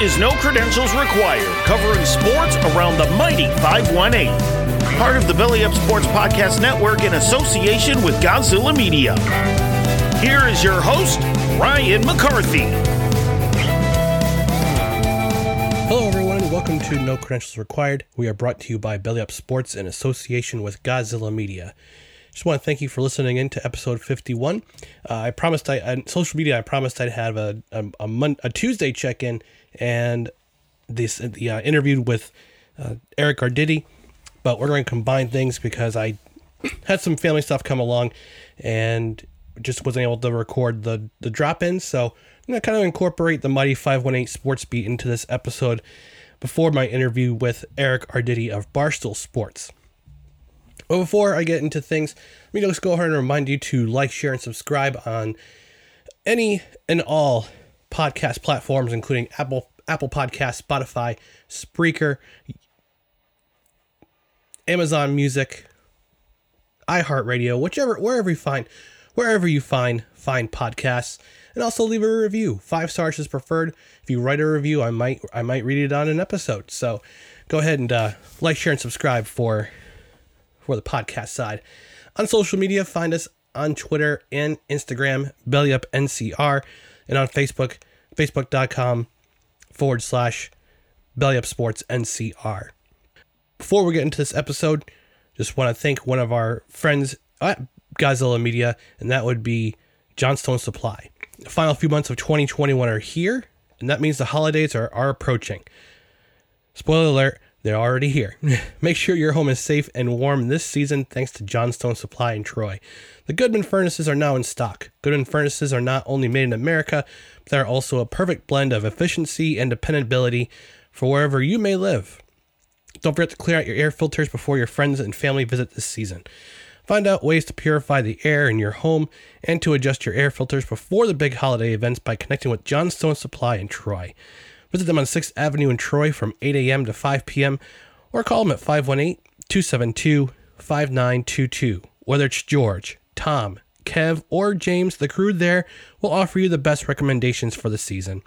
Is No Credentials Required, covering sports around the mighty 518. Part of the Belly Up Sports Podcast Network in association with Godzilla Media. Here is your host, Ryan McCarthy. Hello, everyone, and welcome to No Credentials Required. We are brought to you by Belly Up Sports in association with Godzilla Media. Just want to thank you for listening in to episode 51. Uh, I promised I on social media I promised I'd have a a, a, Mon- a Tuesday check in and this the uh, interview with uh, Eric Arditi, but we're going to combine things because I had some family stuff come along and just wasn't able to record the the drop in. So I'm going to kind of incorporate the Mighty 518 Sports Beat into this episode before my interview with Eric Arditi of Barstool Sports. But before I get into things, let me just go ahead and remind you to like, share, and subscribe on any and all podcast platforms, including Apple Apple Podcast, Spotify, Spreaker, Amazon Music, iHeartRadio, whichever wherever you find wherever you find find podcasts, and also leave a review. Five stars is preferred. If you write a review, I might I might read it on an episode. So go ahead and uh, like, share, and subscribe for for the podcast side. On social media, find us on Twitter and Instagram, BellyUpNCR, and on Facebook, facebook.com forward slash BellyUpSportsNCR. Before we get into this episode, just want to thank one of our friends at Godzilla Media, and that would be Johnstone Supply. The final few months of 2021 are here, and that means the holidays are, are approaching. Spoiler alert, they're already here. Make sure your home is safe and warm this season thanks to Johnstone Supply in Troy. The Goodman furnaces are now in stock. Goodman furnaces are not only made in America, but they're also a perfect blend of efficiency and dependability for wherever you may live. Don't forget to clear out your air filters before your friends and family visit this season. Find out ways to purify the air in your home and to adjust your air filters before the big holiday events by connecting with Johnstone Supply in Troy. Visit them on 6th Avenue in Troy from 8 a.m. to 5 p.m. or call them at 518 272 5922. Whether it's George, Tom, Kev, or James, the crew there will offer you the best recommendations for the season.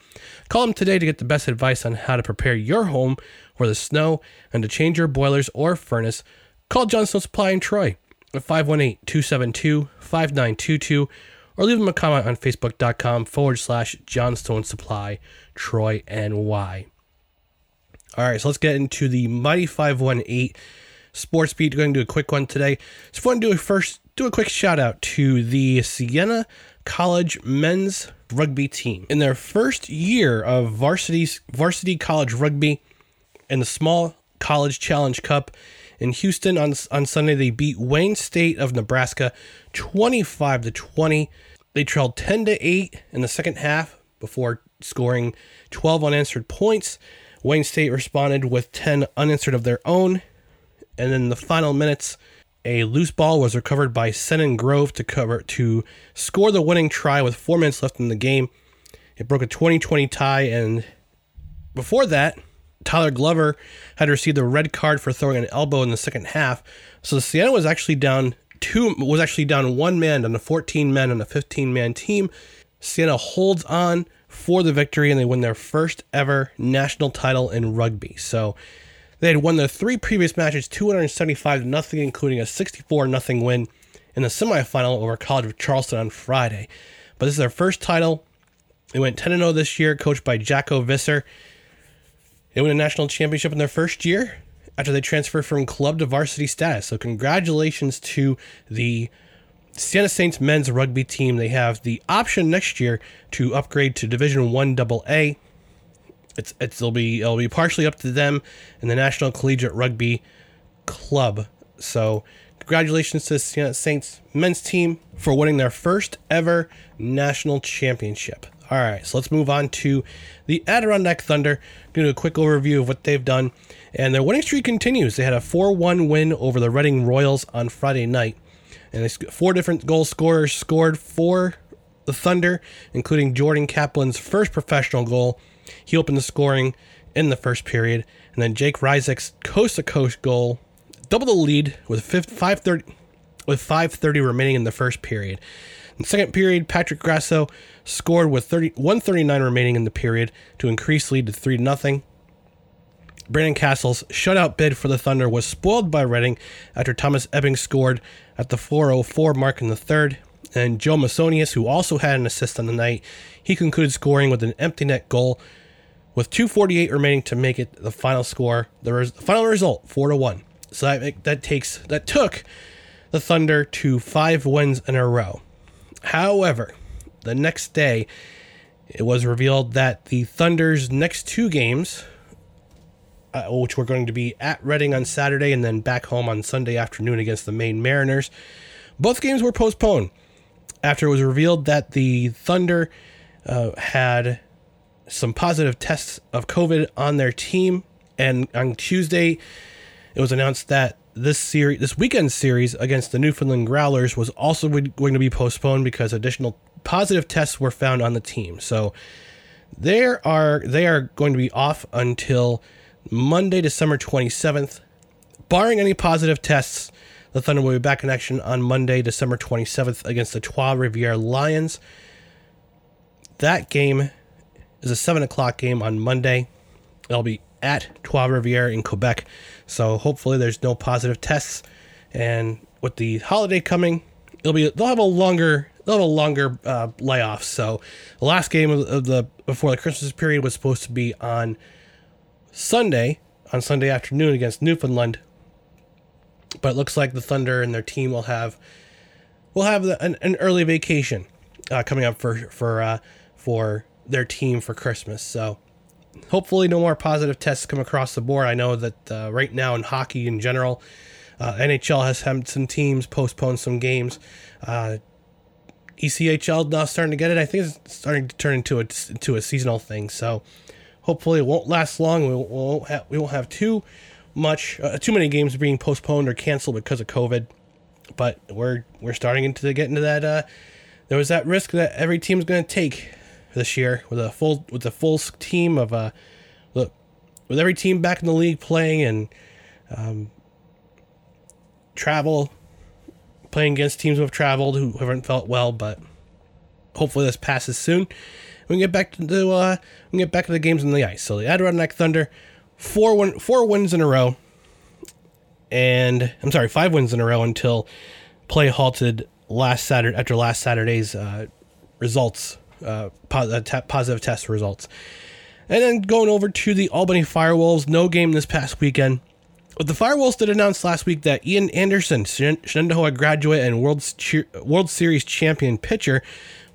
Call them today to get the best advice on how to prepare your home for the snow and to change your boilers or furnace. Call Johnstone Supply in Troy at 518 272 5922 or leave them a comment on facebook.com forward slash Johnstone Supply Troy NY. All right, so let's get into the Mighty 518 Sports Beat. Going to do a quick one today. Just want to do a first do a quick shout out to the Siena College men's rugby team. In their first year of varsity varsity college rugby in the small college challenge cup in Houston on on Sunday they beat Wayne State of Nebraska 25 to 20. They trailed 10 to 8 in the second half before scoring 12 unanswered points. Wayne State responded with 10 unanswered of their own. And in the final minutes, a loose ball was recovered by Senan Grove to cover to score the winning try with four minutes left in the game. It broke a 20-20 tie, and before that, Tyler Glover had received a red card for throwing an elbow in the second half. So Siena was actually down two was actually down one man on a 14 men on a 15 man team. Siena holds on for the victory and they win their first ever national title in rugby. So they had won their three previous matches 275 nothing, including a 64 nothing win in the semifinal over College of Charleston on Friday. But this is their first title. They went 10 0 this year, coached by Jacko Visser. They won a national championship in their first year after they transferred from club to varsity status. So, congratulations to the Siena Saints men's rugby team. They have the option next year to upgrade to Division One AA. It's, it's it'll be it'll be partially up to them and the National Collegiate Rugby Club. So, congratulations to the Siena Saints men's team for winning their first ever national championship. All right, so let's move on to the Adirondack Thunder. To do a quick overview of what they've done, and their winning streak continues. They had a 4-1 win over the Reading Royals on Friday night, and they, four different goal scorers scored for the Thunder, including Jordan Kaplan's first professional goal. He opened the scoring in the first period, and then Jake Ryzek's coast-to-coast goal doubled the lead with 5:30 with 5:30 remaining in the first period. In the second period, Patrick Grasso scored with 30, 139 remaining in the period to increase lead to 3 0. Brandon Castle's shutout bid for the Thunder was spoiled by Reading after Thomas Ebbing scored at the 404 mark in the third. And Joe Masonius, who also had an assist on the night, he concluded scoring with an empty net goal with 248 remaining to make it the final score. The, res- the final result, 4 to 1. So that, that takes that took the Thunder to five wins in a row. However, the next day, it was revealed that the Thunder's next two games, uh, which were going to be at Reading on Saturday and then back home on Sunday afternoon against the Maine Mariners, both games were postponed after it was revealed that the Thunder uh, had some positive tests of COVID on their team. And on Tuesday, it was announced that this series, this weekend series against the Newfoundland Growlers, was also going to be postponed because additional positive tests were found on the team. So there are they are going to be off until Monday, December 27th. Barring any positive tests, the Thunder will be back in action on Monday, December 27th against the Trois Rivières Lions. That game is a 7 o'clock game on Monday. It'll be at Trois Rivières in Quebec. So hopefully there's no positive tests. And with the holiday coming, it'll be they'll have a longer they'll have a longer uh, layoff. So the last game of, of the before the Christmas period was supposed to be on Sunday on Sunday afternoon against Newfoundland. But it looks like the Thunder and their team will have will have the, an, an early vacation uh, coming up for for uh, for their team for Christmas. So hopefully no more positive tests come across the board. I know that uh, right now in hockey in general, uh, NHL has had some teams postpone some games. Uh, ECHL now starting to get it. I think it's starting to turn into a into a seasonal thing. So hopefully it won't last long. We won't have, we won't have too much uh, too many games being postponed or canceled because of COVID. But we're we're starting into get into that. Uh, there was that risk that every team's going to take this year with a full with a full team of uh look with every team back in the league playing and um, travel playing against teams who have traveled who haven't felt well but hopefully this passes soon we can get back to the uh, we can get back to the games on the ice so the Adirondack Thunder four win, four wins in a row and I'm sorry five wins in a row until play halted last Saturday after last Saturday's uh, results uh, positive test results. And then going over to the Albany Firewolves, no game this past weekend. The Firewolves did announce last week that Ian Anderson, Shenendehowa graduate and World, World Series champion pitcher,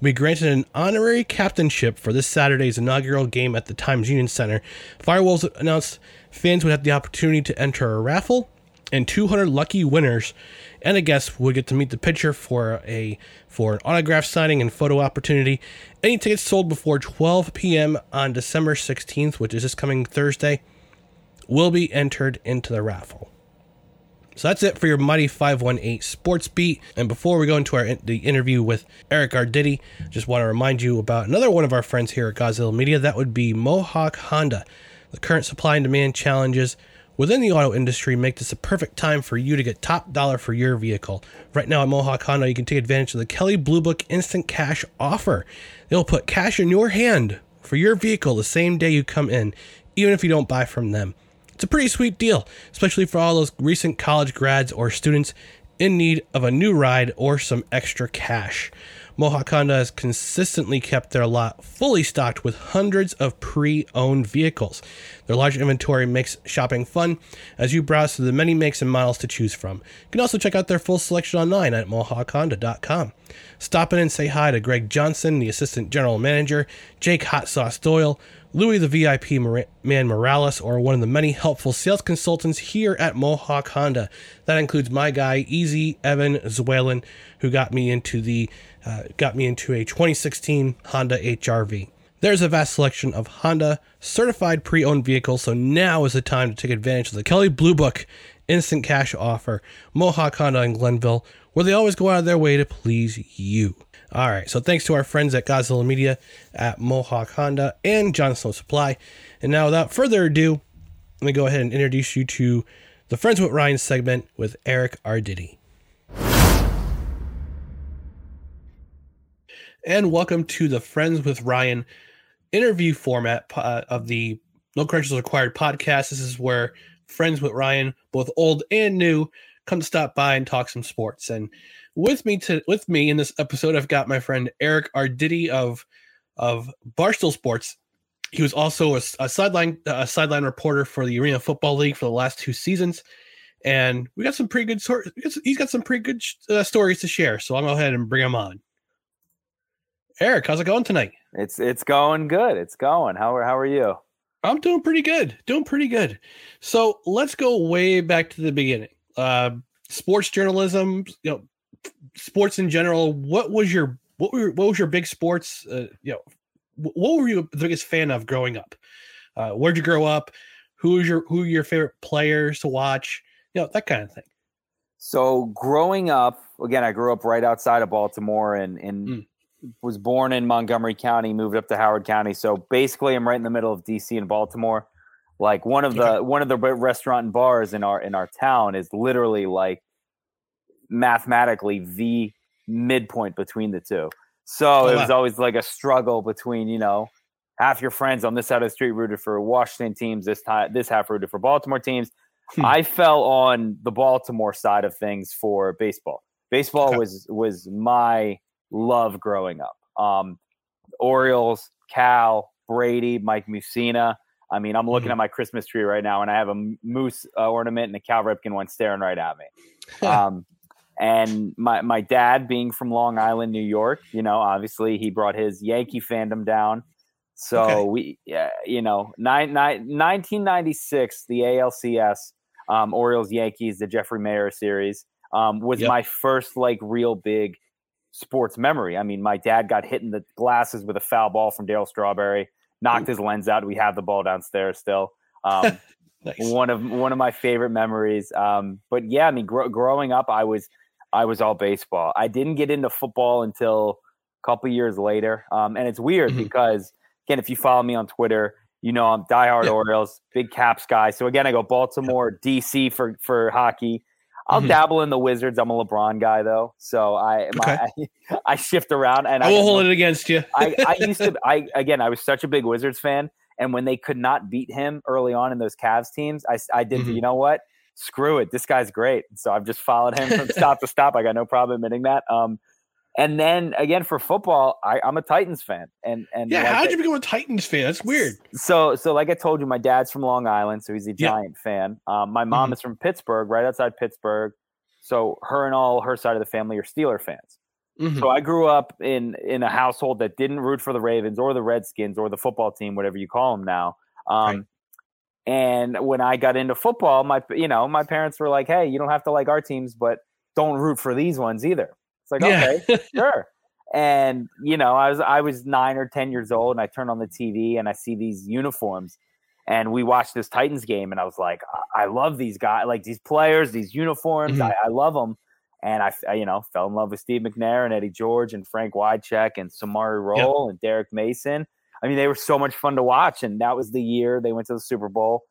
will be granted an honorary captainship for this Saturday's inaugural game at the Times Union Center. Firewolves announced fans would have the opportunity to enter a raffle, and 200 lucky winners and a guest would get to meet the pitcher for a for an autograph signing and photo opportunity. Any tickets sold before 12 p.m. on December 16th, which is this coming Thursday, will be entered into the raffle. So that's it for your Mighty 518 Sports Beat. And before we go into our the interview with Eric Arditi, just want to remind you about another one of our friends here at Godzilla Media. That would be Mohawk Honda. The current supply and demand challenges within the auto industry make this a perfect time for you to get top dollar for your vehicle. Right now at Mohawk Honda, you can take advantage of the Kelley Blue Book Instant Cash offer. They'll put cash in your hand for your vehicle the same day you come in, even if you don't buy from them. It's a pretty sweet deal, especially for all those recent college grads or students in need of a new ride or some extra cash. Mohawk Honda has consistently kept their lot fully stocked with hundreds of pre owned vehicles. Their large inventory makes shopping fun as you browse through the many makes and models to choose from. You can also check out their full selection online at mohawkhonda.com. Stop in and say hi to Greg Johnson, the Assistant General Manager, Jake Hot Sauce Doyle, Louis the VIP Man Morales, or one of the many helpful sales consultants here at Mohawk Honda. That includes my guy, Easy Evan Zwalen, who got me into the uh, got me into a 2016 Honda HRV. There's a vast selection of Honda certified pre-owned vehicles, so now is the time to take advantage of the Kelley Blue Book instant cash offer. Mohawk Honda in Glenville, where they always go out of their way to please you. All right, so thanks to our friends at Godzilla Media, at Mohawk Honda, and Johnstone Supply. And now, without further ado, let me go ahead and introduce you to the Friends with Ryan segment with Eric Arditi. And welcome to the Friends with Ryan interview format uh, of the No Credentials Required podcast. This is where friends with Ryan, both old and new, come to stop by and talk some sports. And with me to with me in this episode, I've got my friend Eric Arditi of of Barstool Sports. He was also a, a sideline a sideline reporter for the Arena Football League for the last two seasons, and we got some pretty good stories. He's got some pretty good uh, stories to share. So I'll go ahead and bring him on. Eric, how's it going tonight? It's it's going good. It's going. How are how are you? I'm doing pretty good. Doing pretty good. So let's go way back to the beginning. Uh, sports journalism, you know, sports in general. What was your what were what was your big sports? Uh, you know, what were you the biggest fan of growing up? Uh, where'd you grow up? Who was your who your favorite players to watch? You know, that kind of thing. So growing up, again, I grew up right outside of Baltimore, and and mm. was born in Montgomery County, moved up to Howard County. So basically, I'm right in the middle of DC and Baltimore. Like one of the okay. one of the restaurant and bars in our in our town is literally like mathematically the midpoint between the two. So it was always like a struggle between, you know, half your friends on this side of the street rooted for Washington teams, this time this half rooted for Baltimore teams. Hmm. I fell on the Baltimore side of things for baseball. Baseball okay. was was my love growing up. Um, Orioles, Cal, Brady, Mike Mussina. I mean, I'm looking mm-hmm. at my Christmas tree right now, and I have a moose uh, ornament and a Cal Ripken one staring right at me. um, and my my dad being from Long Island, New York, you know, obviously he brought his Yankee fandom down. So okay. we, you know, nine, nine, 1996, the ALCS, um, Orioles Yankees, the Jeffrey Maier series, um, was yep. my first like real big sports memory. I mean, my dad got hit in the glasses with a foul ball from Darryl Strawberry, knocked Ooh. his lens out. We have the ball downstairs still. Um, nice. One of one of my favorite memories. Um, but yeah, I mean, gr- growing up, I was I was all baseball. I didn't get into football until a couple years later. Um, and it's weird mm-hmm. because again, if you follow me on Twitter, you know I'm diehard yeah. Orioles, big Caps guy. So again, I go Baltimore, yeah. DC for for hockey. I'll mm-hmm. dabble in the Wizards. I'm a LeBron guy though, so I okay. I, I, shift around and I will hold it against you. I, I used to. I again, I was such a big Wizards fan, and when they could not beat him early on in those Cavs teams, I I did. Mm-hmm. You know what? Screw it, this guy's great. So I've just followed him from stop to stop. I got no problem admitting that. Um, And then again for football, I, I'm a Titans fan. And and Yeah, like how'd you become a Titans fan? That's weird. so so like I told you, my dad's from Long Island, so he's a Yeah. giant fan. Um, my mom Mhm. is from Pittsburgh, right outside Pittsburgh. So her and all her side of the family are Steeler fans. Mhm. So I grew up in in a household that didn't root for the Ravens or the Redskins or the football team, whatever you call them now. Um, And when I got into football, my you know my parents were like, "Hey, you don't have to like our teams, but don't root for these ones either." It's like, Yeah. okay, sure. And you know, I was I was nine or ten years old, and I turned on the TV and I see these uniforms, and we watched this Titans game, and I was like, I, I love these guys, like these players, these uniforms, Mhm. I, I love them. And I, I, you know, fell in love with Steve McNair and Eddie George and Frank Wycheck and Samari Rolle and Derrick Mason. I mean, they were so much fun to watch, and that was the year they went to the Super Bowl.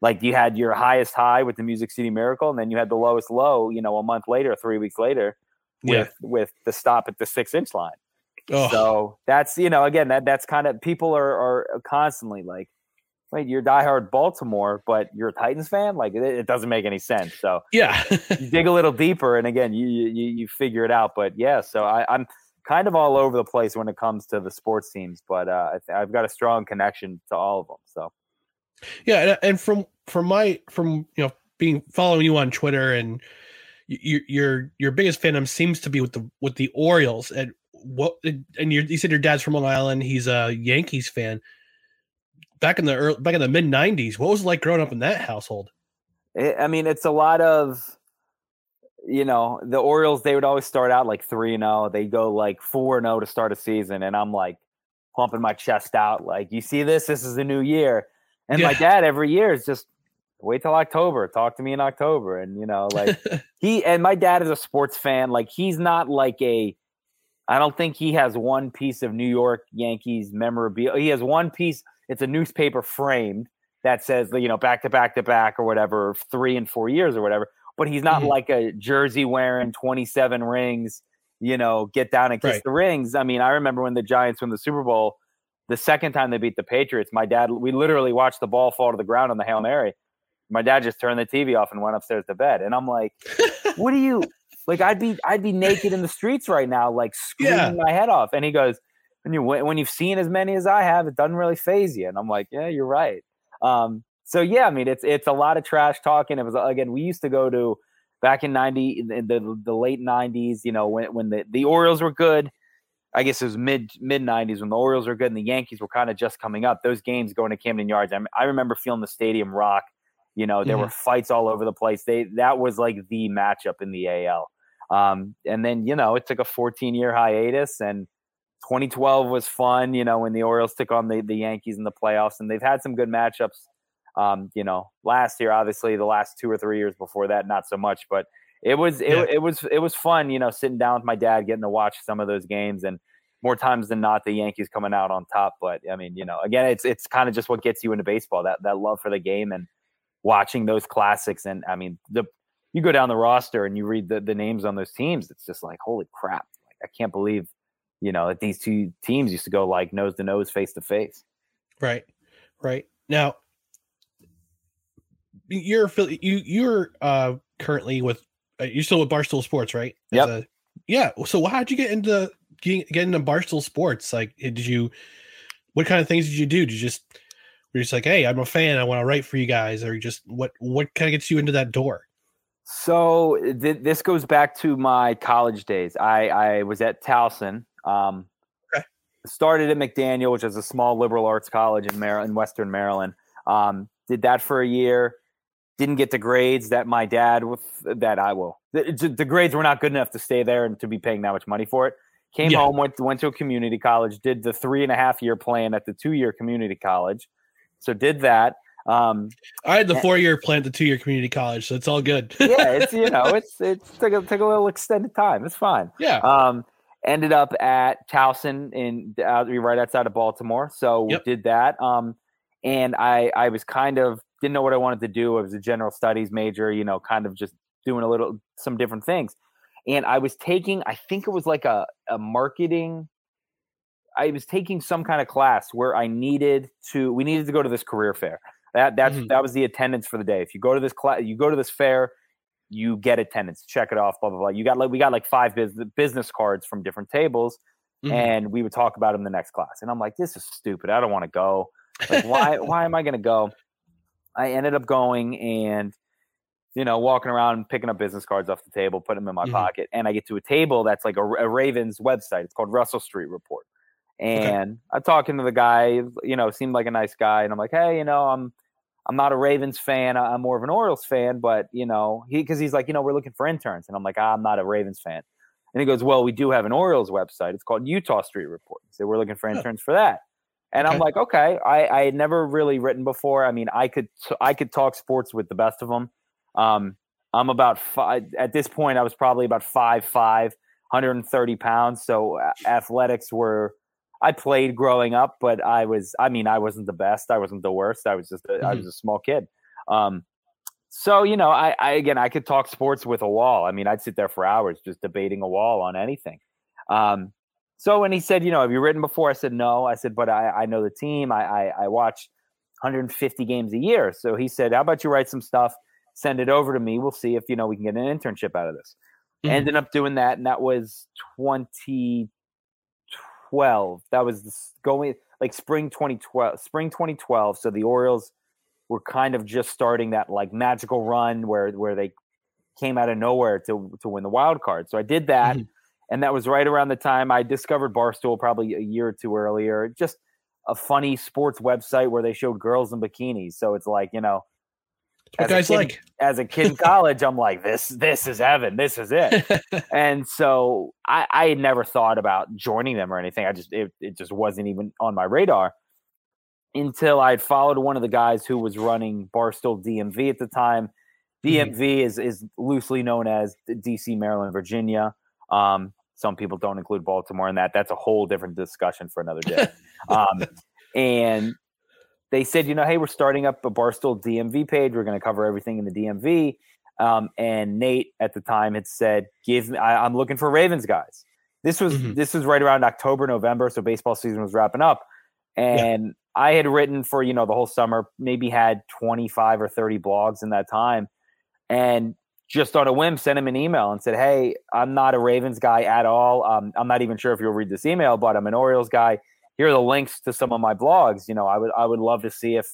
Like you had your highest high with the Music City Miracle, and then you had the lowest low. You know, a month later, three weeks later, Yeah. with with the stop at the six inch line. Oh. So that's you know again that that's kind of people are are constantly like, wait, you're diehard Baltimore, but you're a Titans fan. Like it, it doesn't make any sense. So Yeah. you dig a little deeper, and again, you you you you figure it out. But yeah, so I, I'm kind of all over the place when it comes to the sports teams, but uh, I th- I've got a strong connection to all of them. So Yeah, and, and from from my from you know being following you on Twitter and your your your biggest fandom seems to be with the with the Orioles and what and you you said your dad's from Long Island. He's a Yankees fan. Back in the early, back in the mid '90s, what was it like growing up in that household? it, I mean, it's a lot of you know the Orioles. They would always start out like three and zero. They go like four and zero to start a season, and I'm like pumping my chest out, like you see this. This is the new year, and my dad every year is just wait till October. Talk to me in October, and you know like he and my dad is a sports fan. Like he's not like a. I don't think he has one piece of New York Yankees memorabilia. He has one piece. It's a newspaper framed that says you know back to back to back or whatever, three and four years or whatever. But he's not Mhm. like a jersey wearing twenty seven rings. You know, get down and kiss Right. the rings. I mean, I remember when the Giants won the Super Bowl, the second time they beat the Patriots. My dad, we literally watched the ball fall to the ground on the hail mary. My dad just turned the TV off and went upstairs to bed. And I'm like, what do you like? I'd be I'd be naked in the streets right now, like screaming Yeah. my head off. And he goes, when you when you've seen as many as I have, it doesn't really phase you. And I'm like, yeah, you're right. Um, so yeah, I mean, it's it's a lot of trash talking. It was again, we used to go to back in ninety in the the late nineties. You know, when when the the Orioles were good. I guess it was mid mid nineties when the Orioles were good and the Yankees were kind of just coming up. Those games going to Camden Yards, I, I remember feeling the stadium rock. You know, there were fights all over the place. They that was like the matchup in the AL. Um, and then you know it took a 14 year hiatus, and 2012 was fun. You know when the Orioles took on the the Yankees in the playoffs, and they've had some good matchups. Um, you know, last year, obviously, the last two or three years before that, not so much, but it was it, Yeah. it was it was fun. You know, sitting down with my dad, getting to watch some of those games, and more times than not, the Yankees coming out on top. But I mean, you know, again, it's it's kind of just what gets you into baseball that that love for the game and watching those classics. And I mean, the you go down the roster and you read the the names on those teams, it's just like holy crap! Like I can't believe you know that these two teams used to go like nose to nose, face to face. Right, right. Now, you're you you're uh currently with uh, you're still with Barstool Sports, right? As Yep. a- yeah. So how'd you get into getting get into Barstool Sports? Like, eh, did you? What kind of things did you do? Did you just were you just like, hey, I'm a fan, I want to write for you guys, or just what what kind of gets you into that door? So th- this goes back to my college days. I, I was at Towson. Um, Started at McDaniel, which is a small liberal arts college in Maryland, in Western Maryland. Um, did that for a year. Didn't get the grades that my dad with that I will. The, the grades were not good enough to stay there and to be paying that much money for it. Came Yeah. home, went went to a community college, did the three and a half year plan at the two year community college. So did that. Um, I had the four year plan at the two year community college, so it's all good. yeah, it's you know, it's it's took a, took a little extended time. It's fine. Yeah. Um, ended up at Towson in uh, right outside of Baltimore. So Yep. did that. Um, and I I was kind of didn't know what I wanted to do. I was a general studies major, you know, kind of just doing a little some different things. And I was taking, I think it was like a a marketing. I was taking some kind of class where I needed to. We needed to go to this career fair. That that's Mhm. that was the attendance for the day. If you go to this class, you go to this fair you get attendance, check it off, blah blah blah. You got like we got like five business business cards from different tables, Mhm. and we would talk about them the next class. And I'm like, this is stupid. I don't want to go. Like, why why am I going to go? I ended up going and you know walking around picking up business cards off the table, putting them in my Mhm. pocket, and I get to a table that's like a, a Ravens website. It's called Russell Street Report. And I'm talking to the guy, you know, seemed like a nice guy, and I'm like, hey, you know, I'm I'm not a Ravens fan. I'm more of an Orioles fan, but you know, he because he's like, you know, we're looking for interns, and I'm like, "Ah, I'm not a Ravens fan. And he goes, well, we do have an Orioles website. It's called Eutaw Street Report. So we're looking for interns for that. And I'm like, okay, I, I had never really written before. I mean, I could I could talk sports with the best of them. Um, I'm about five at this point. I was probably about five five, 130 pounds. So athletics were. I played growing up, but I was. I mean, I wasn't the best. I wasn't the worst. I was just. A, I Mhm. was a small kid. Um, so you know, I, I again, I could talk sports with a wall. I mean, I'd sit there for hours just debating a wall on anything. Um, so when he said, you know, have you written before? I said no. I said, but I, I know the team. I, I I watch 150 games a year. So he said, how about you write some stuff, send it over to me. We'll see if you know we can get an internship out of this. Mhm. Ended up doing that, and that was 2012. That was the going like spring 2012, spring 2012. So the Orioles were kind of just starting that like magical run where where they came out of nowhere to to win the wild card. So I did that, Mhm. And that was right around the time I discovered Barstool, probably a year or two earlier. Just a funny sports website where they showed girls in bikinis. So it's like you know, as a guys kid- like. as a kid in college, I'm like, this this is heaven. This is it. and so I, I had never thought about joining them or anything. I just it, it just wasn't even on my radar until I had followed one of the guys who was running Barstool DMV at the time. Mhm. DMV is is loosely known as DC, Maryland, Virginia. Um, some people don't include Baltimore in that. That's a whole different discussion for another day. um, and they said, you know, hey, we're starting up a Barstool DMV page. We're going to cover everything in the DMV. Um, and Nate at the time had said, "Give me, I, I'm looking for Ravens guys." This was Mhm. this was right around October, November, so baseball season was wrapping up, and I had written for you know the whole summer, maybe had 25 or 30 blogs in that time, and just on a whim sent him an email and said, "Hey, I'm not a Ravens guy at all. Um, I'm not even sure if you'll read this email, but I'm an Orioles guy. Here are the links to some of my blogs. You know, I would I would love to see if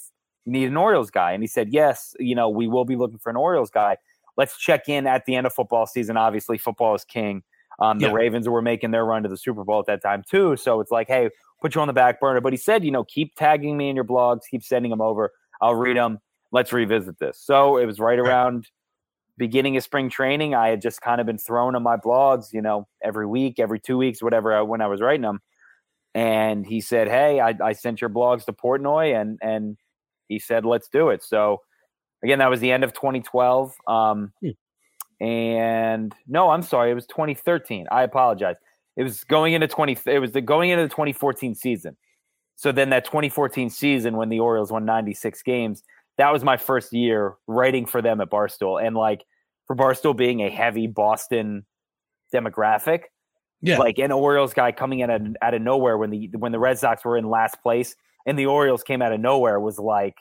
you need an Orioles guy." And he said, "Yes, you know, we will be looking for an Orioles guy. Let's check in at the end of football season. Obviously, football is king. Um, the Yeah. Ravens were making their run to the Super Bowl at that time too, so it's like, hey, put you on the back burner." But he said, "You know, keep tagging me in your blogs, keep sending them over. I'll read them. Let's revisit this." So it was right around beginning of spring training, I had just kind of been throwing on my blogs, you know, every week, every two weeks, whatever, I- when I was writing them. And he said, "Hey, I, I sent your blogs to Portnoy," and and he said, "Let's do it." So again, that was the end of 2012. Um, and no, I'm sorry, it was 2013. I apologize. It was going into 20. It was the going into the 2014 season. So then that 2014 season when the Orioles won 96 games, that was my first year writing for them at Barstool. And like for Barstool being a heavy Boston demographic, Yeah. like an Orioles guy coming in out of, out of nowhere when the when the Red Sox were in last place and the Orioles came out of nowhere was like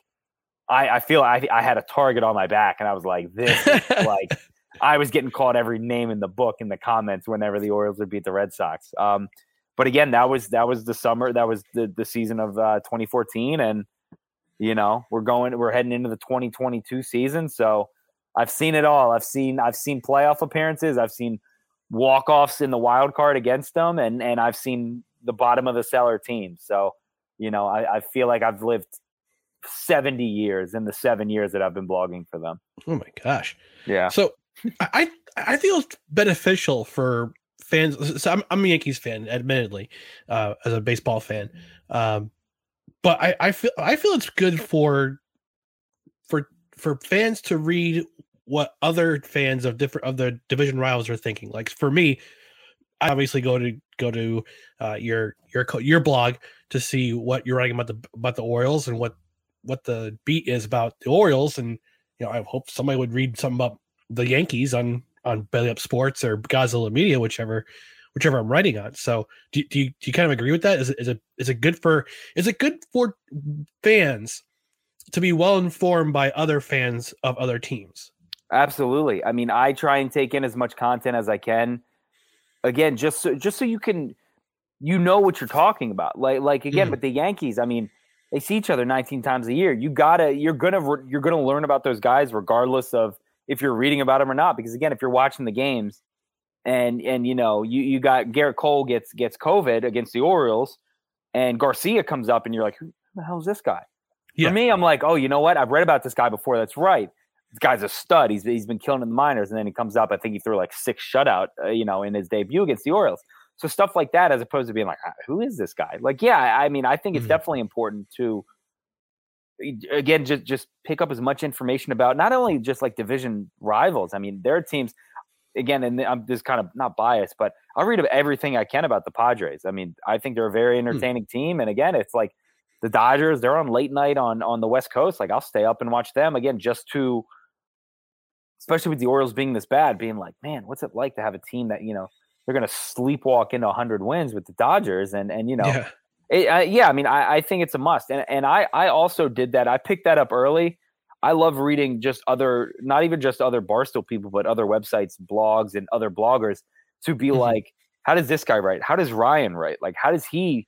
I, I feel I, I had a target on my back and I was like this is like I was getting called every name in the book in the comments whenever the Orioles would beat the Red Sox. Um, but again, that was that was the summer, that was the the season of uh, 2014, and you know we're going, we're heading into the 2022 season. So I've seen it all. I've seen I've seen playoff appearances. I've seen walk offs in the wild card against them, and and I've seen the bottom of the cellar teams. So you know I, I feel like I've lived 70 years in the seven years that I've been blogging for them. Oh my gosh. Yeah. So I I I feel it's beneficial for fans. So I'm, I'm a Yankees fan, admittedly, uh, as a baseball fan. Um, but I, I feel I feel it's good for for for fans to read what other fans of different of the division rivals are thinking. Like for me, I obviously go to go to uh, your your your blog to see what you're writing about the about the Orioles and what what the beat is about the Orioles, and you know I hope somebody would read something about the Yankees on on Belly Up Sports or Godzilla Media, whichever whichever I'm writing on. So do, do you do you kind of agree with that? Is it is it is it good for is it good for fans to be well informed by other fans of other teams? Absolutely. I mean, I try and take in as much content as I can. Again, just so, just so you can you know what you're talking about. Like like again Mhm. with the Yankees, I mean, they see each other 19 times a year. You gotta you're gonna you're gonna learn about those guys regardless of if you're reading about them or not. Because again, if you're watching the games and and you know you you got Gerrit Cole gets gets COVID against the Orioles, and Garcia comes up, and you're like, who the hell is this guy? Yeah. For me, I'm like, oh, you know what? I've read about this guy before. That's right. This guy's a stud. He's he's been killing in the minors, and then he comes up. I think he threw like six shutout, uh, you know, in his debut against the Orioles. So stuff like that, as opposed to being like, "Ah, who is this guy? Like, yeah, I mean, I think it's Mhm. definitely important to again just just pick up as much information about not only just like division rivals. I mean, there are teams again, and I'm just kind of not biased, but I'll read everything I can about the Padres. I mean, I think they're a very entertaining team, and again, it's like the Dodgers. They're on late night on on the West Coast. Like, I'll stay up and watch them again just to, especially with the Orioles being this bad, being like, man, what's it like to have a team that you know they're going to sleepwalk into 100 wins with the Dodgers, and and you know. Yeah. It, uh, yeah, I mean, I, I think it's a must, and and I I also did that. I picked that up early. I love reading just other, not even just other Barstool people, but other websites, blogs, and other bloggers to be mm-hmm. like, how does this guy write? How does Ryan write? Like, how does he?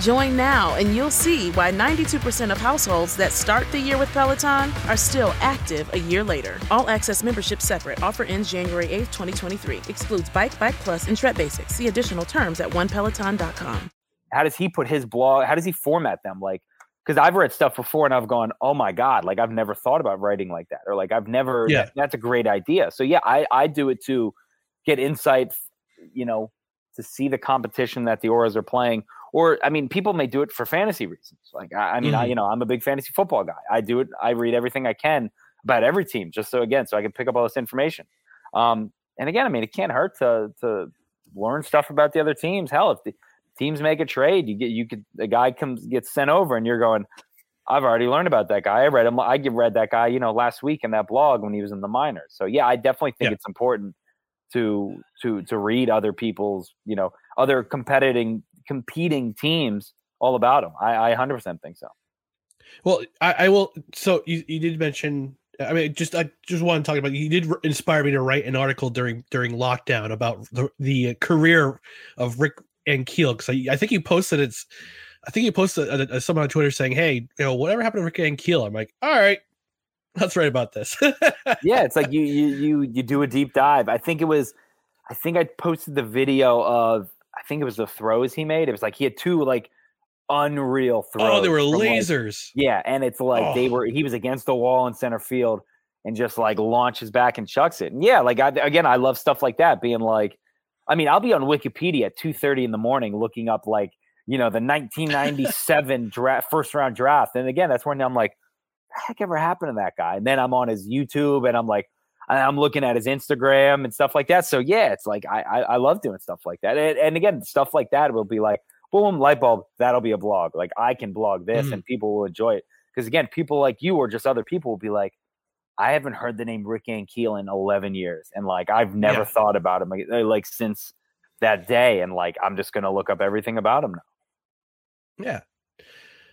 Join now and you'll see why 92% of households that start the year with Peloton are still active a year later. All access membership separate. Offer ends January 8th, 2023. Excludes Bike, Bike Plus, and Tread Basics. See additional terms at onepeloton.com. How does he put his blog? How does he format them? Like, because I've read stuff before and I've gone, oh my god, like I've never thought about writing like that, or like I've never. Yeah. that- that's a great idea. So yeah, I I do it to get insight, you know, to see the competition that the Orioles are playing. Or I mean, people may do it for fantasy reasons. Like I, I mean, I Mhm. you know, I'm a big fantasy football guy. I do it. I read everything I can about every team, just so again, so I can pick up all this information. Um, and again, I mean, it can't hurt to to learn stuff about the other teams. Hell, if the teams make a trade, you get you could a guy comes gets sent over, and you're going, I've already learned about that guy. I read him. I read that guy, you know, last week in that blog when he was in the minors. So yeah, I definitely think Yeah. it's important to to to read other people's, you know, other competing competing teams all about them. I, I 100% think so. Well, I, I will. So you, you did mention. I mean, just I just want to talk about. You did inspire me to write an article during during lockdown about the the uh, career of Rick Ankiel because I, I think you posted it's. I think you posted a, a, someone on Twitter saying, "Hey, you know, whatever happened to Rick Ankiel?" I'm like, "All right, let's write about this." yeah, it's like you you you you do a deep dive. I think it was I think I posted the video of I think it was the throws he made. It was like he had two like unreal throws. oh, they were from, like- lasers. yeah, and it's like they Oh. were he was against the wall in center field and just like launches back and chucks it. And yeah, like I, again, I love stuff like that. Being like, I mean, I'll be on Wikipedia at two thirty in the morning looking up like you know the 1997 draft first round draft, and again, that's when I'm like, the heck ever happened to that guy? And then I'm on his YouTube and I'm like. And I'm looking at his Instagram and stuff like that. So yeah, it's like I I, I love doing stuff like that. And, and again, stuff like that will be like boom, light bulb. That'll be a blog. Like I can blog this, Mhm. and people will enjoy it. Because again, people like you or just other people will be like, I haven't heard the name Rick Ankiel in 11 years, and like I've never Yeah. thought about him like, uh, like since that day, and like I'm just gonna look up everything about him now. Yeah.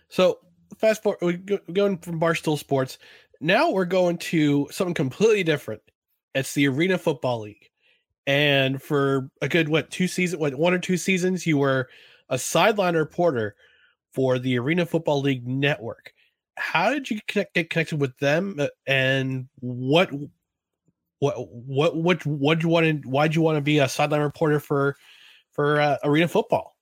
So fast forward, we go, going from Barstool Sports. Now we're going to something completely different. It's the Arena Football League, and for a good what two seasons, what one or two seasons, you were a sideline reporter for the Arena Football League network. How did you connect, get connected with them, uh, and what, what, what, what, what you want to? Why'd you want to be a sideline reporter for, for uh, Arena Football?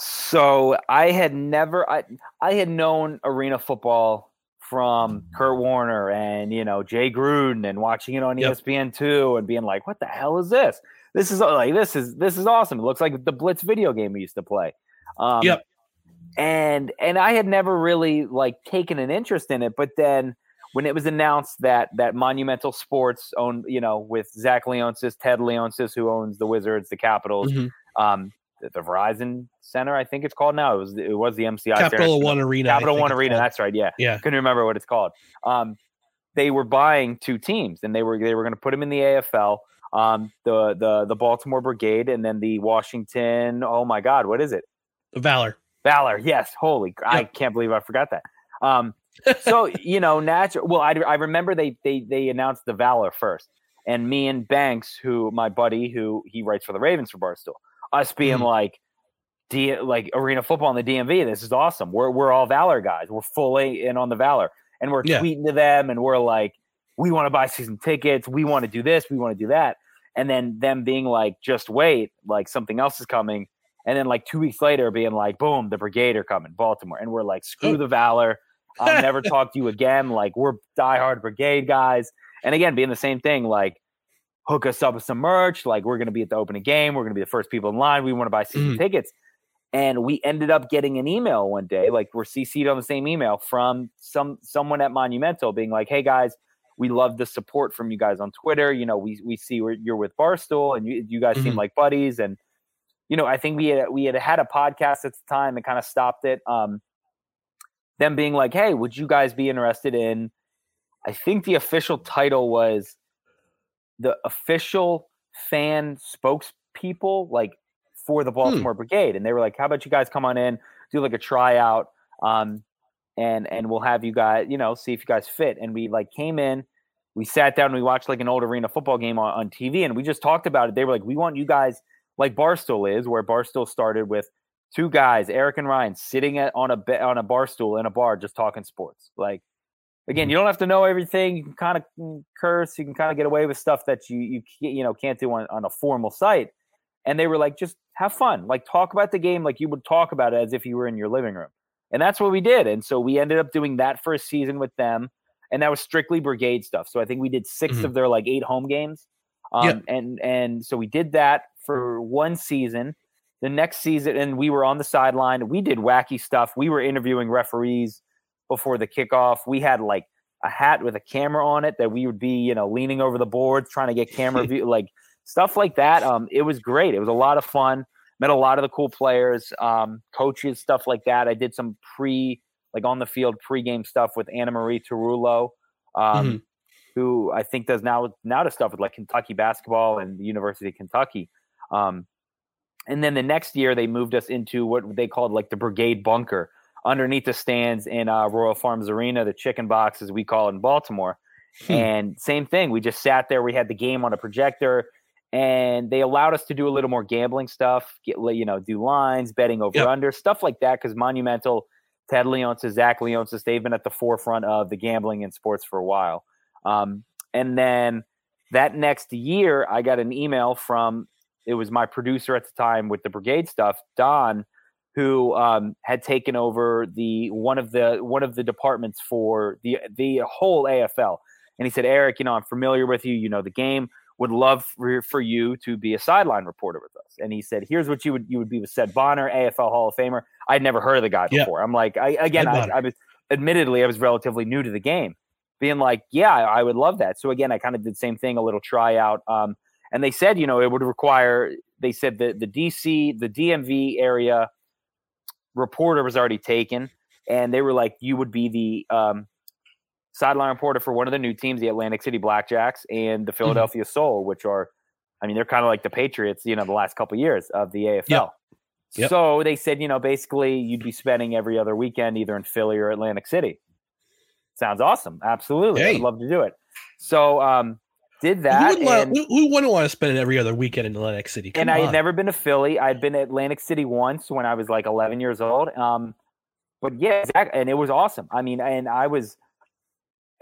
So I had never I I had known arena football from Kurt Warner and you know Jay Gruden and watching it on Yep. ESPN two and being like, "What the hell is this? This is like this is this is awesome. It looks like the Blitz video game we used to play." Um, Yep. And and I had never really like taken an interest in it, but then when it was announced that that Monumental Sports owned, you know, with Zach Leonsis, Ted Leonsis, who owns the Wizards, the Capitals, Mhm. um, the, the Verizon Center, I think it's called now. It was it was the MCI Capital Fairness- One Arena, Capital One Arena. called. That's right. Yeah, Yeah. Couldn't remember what it's called. Um, they were buying two teams, and they were they were going to put them in the AFL. Um, the the the Baltimore Brigade, and then the Washington. Oh my God, what is it? Valor. Valor. Yes. Holy, I can't believe I forgot that. Um, so you know, natural. Well, I, I remember they they they announced the Valor first, and me and Banks, who my buddy, who he writes for the Ravens for Barstool, us being Mhm. like, D, like arena football in the DMV. This is awesome. We're we're all Valor guys. We're fully in on the Valor, and we're Yeah. tweeting to them, and we're like, we want to buy season tickets. We want to do this. We want to do that. And then them being like, just wait, like something else is coming. And then like two weeks later, being like, boom, the brigade are coming, Baltimore. And we're like, screw the Valor. I'll never talk to you again. Like we're diehard brigade guys. And again, being the same thing, like hook us up with some merch. Like we're gonna be at the opening game. We're gonna be the first people in line. We want to buy season Mhm. tickets. And we ended up getting an email one day, like we're CC'd on the same email from some someone at Monumental being like, Hey guys, we love the support from you guys on Twitter. You know, we we see where you're with Barstool and you you guys seem Mhm. like buddies. And you know, I think we had we had had a podcast at the time and kind of stopped it. Um them being like, Hey, would you guys be interested in I think the official title was the official fan spokespeople, like for the Baltimore Brigade. And they were like, How about you guys come on in, do like a tryout, um, and and we'll have you guys, you know, see if you guys fit. And we like came in, we sat down and we watched like an old arena football game on, on TV and we just talked about it. They were like, We want you guys like Barstool is, where Barstool started with two guys, Eric and Ryan, sitting at on a be- on a bar stool in a bar just talking sports. Like again, you don't have to know everything. You can kind of curse. You can kind of get away with stuff that you you can't, you know can't do on, on a formal site. And they were like, just have fun, like talk about the game like you would talk about it as if you were in your living room. And that's what we did. And so we ended up doing that first season with them, and that was strictly brigade stuff. So I think we did 6 Mhm. of their like eight home games. Um, Yep. and and so we did that for one season. The next season, and we were on the sideline. We did wacky stuff. We were interviewing referees before the kickoff. We had like a hat with a camera on it that we would be, you know, leaning over the boards trying to get camera view, like stuff like that. Um, it was great. It was a lot of fun. Met a lot of the cool players, um, coaches, stuff like that. I did some pre, like on the field pregame stuff with Anna Marie Tarullo, um, Mhm. who I think does now now does stuff with like Kentucky basketball and the University of Kentucky. Um, and then the next year they moved us into what they called like the brigade bunker underneath the stands in uh, Royal Farms Arena, the chicken box as we call it in Baltimore. Hmm. And same thing, we just sat there. We had the game on a projector, and they allowed us to do a little more gambling stuff, get you know, do lines, betting over Yep. under, stuff like that. Because Monumental, Ted Leonsis, Zach Leonsis, they've been at the forefront of the gambling in sports for a while. Um, and then that next year, I got an email from it was my producer at the time with the brigade stuff, Don, who um, had taken over the one of the one of the departments for the the whole AFL. And he said, Eric, you know, I'm familiar with you. You know the game. Would love for, for you to be a sideline reporter with us. And he said, here's what you would you would be with Seth Bonner, AFL Hall of Famer. I'd never heard of the guy Yeah. before. I'm like, I, again, I, I was admittedly I was relatively new to the game, being like, yeah, I, I would love that. So again, I kind of did the same thing, a little tryout. Um, and they said, you know, it would require. They said that the DC, the DMV area reporter was already taken, and they were like, you would be the um, sideline reporter for one of the new teams, the Atlantic City Blackjacks and the Philadelphia Soul, which are, I mean, they're kind of like the Patriots, you know, the last couple years of the AFL. Yep. Yep. So they said, you know, basically you'd be spending every other weekend either in Philly or Atlantic City. Sounds awesome. Absolutely. Hey. I'd love to do it. So um did Who, that. want, and- who, who wouldn't want to spend it every other weekend in Atlantic City? Come and I on. had never been to Philly. I'd been to Atlantic City once when I was like 11 years old. Um, but yeah, exactly, and it was awesome. I mean, and I was,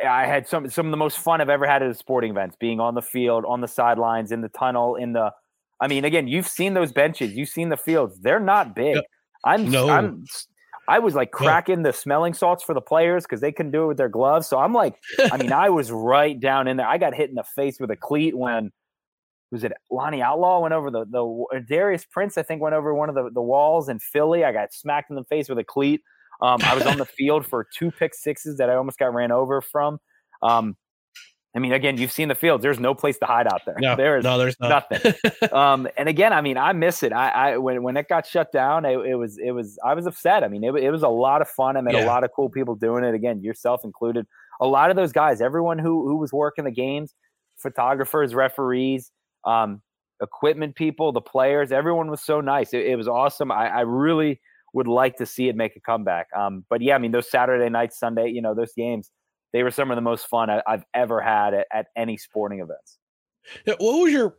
I had some some of the most fun I've ever had at a sporting events, being on the field, on the sidelines, in the tunnel, in the. I mean, again, you've seen those benches, you've seen the fields. They're not big. I'm No. I'm I was like cracking the smelling salts for the players because they couldn't do it with their gloves. So I'm like, I mean, I was right down in there. I got hit in the face with a cleat when was it Lonnie Outlaw went over the the Darius Prince I think went over one of the, the walls in Philly. I got smacked in the face with a cleat. Um, I was on the field for two pick sixes that I almost got ran over from. Um, I mean, again, you've seen the fields. There's no place to hide out there. No, there is no, there's not. nothing. um, and again, I mean, I miss it. I, I when when it got shut down, it, it was it was I was upset. I mean, it, it was a lot of fun. I met Yeah. a lot of cool people doing it. Again, yourself included. A lot of those guys, everyone who who was working the games, photographers, referees, um, equipment people, the players, everyone was so nice. It, it was awesome. I, I really would like to see it make a comeback. Um, but yeah, I mean, those Saturday nights, Sunday, you know, those games, they were some of the most fun I, I've ever had at, at any sporting events. Yeah, what was your?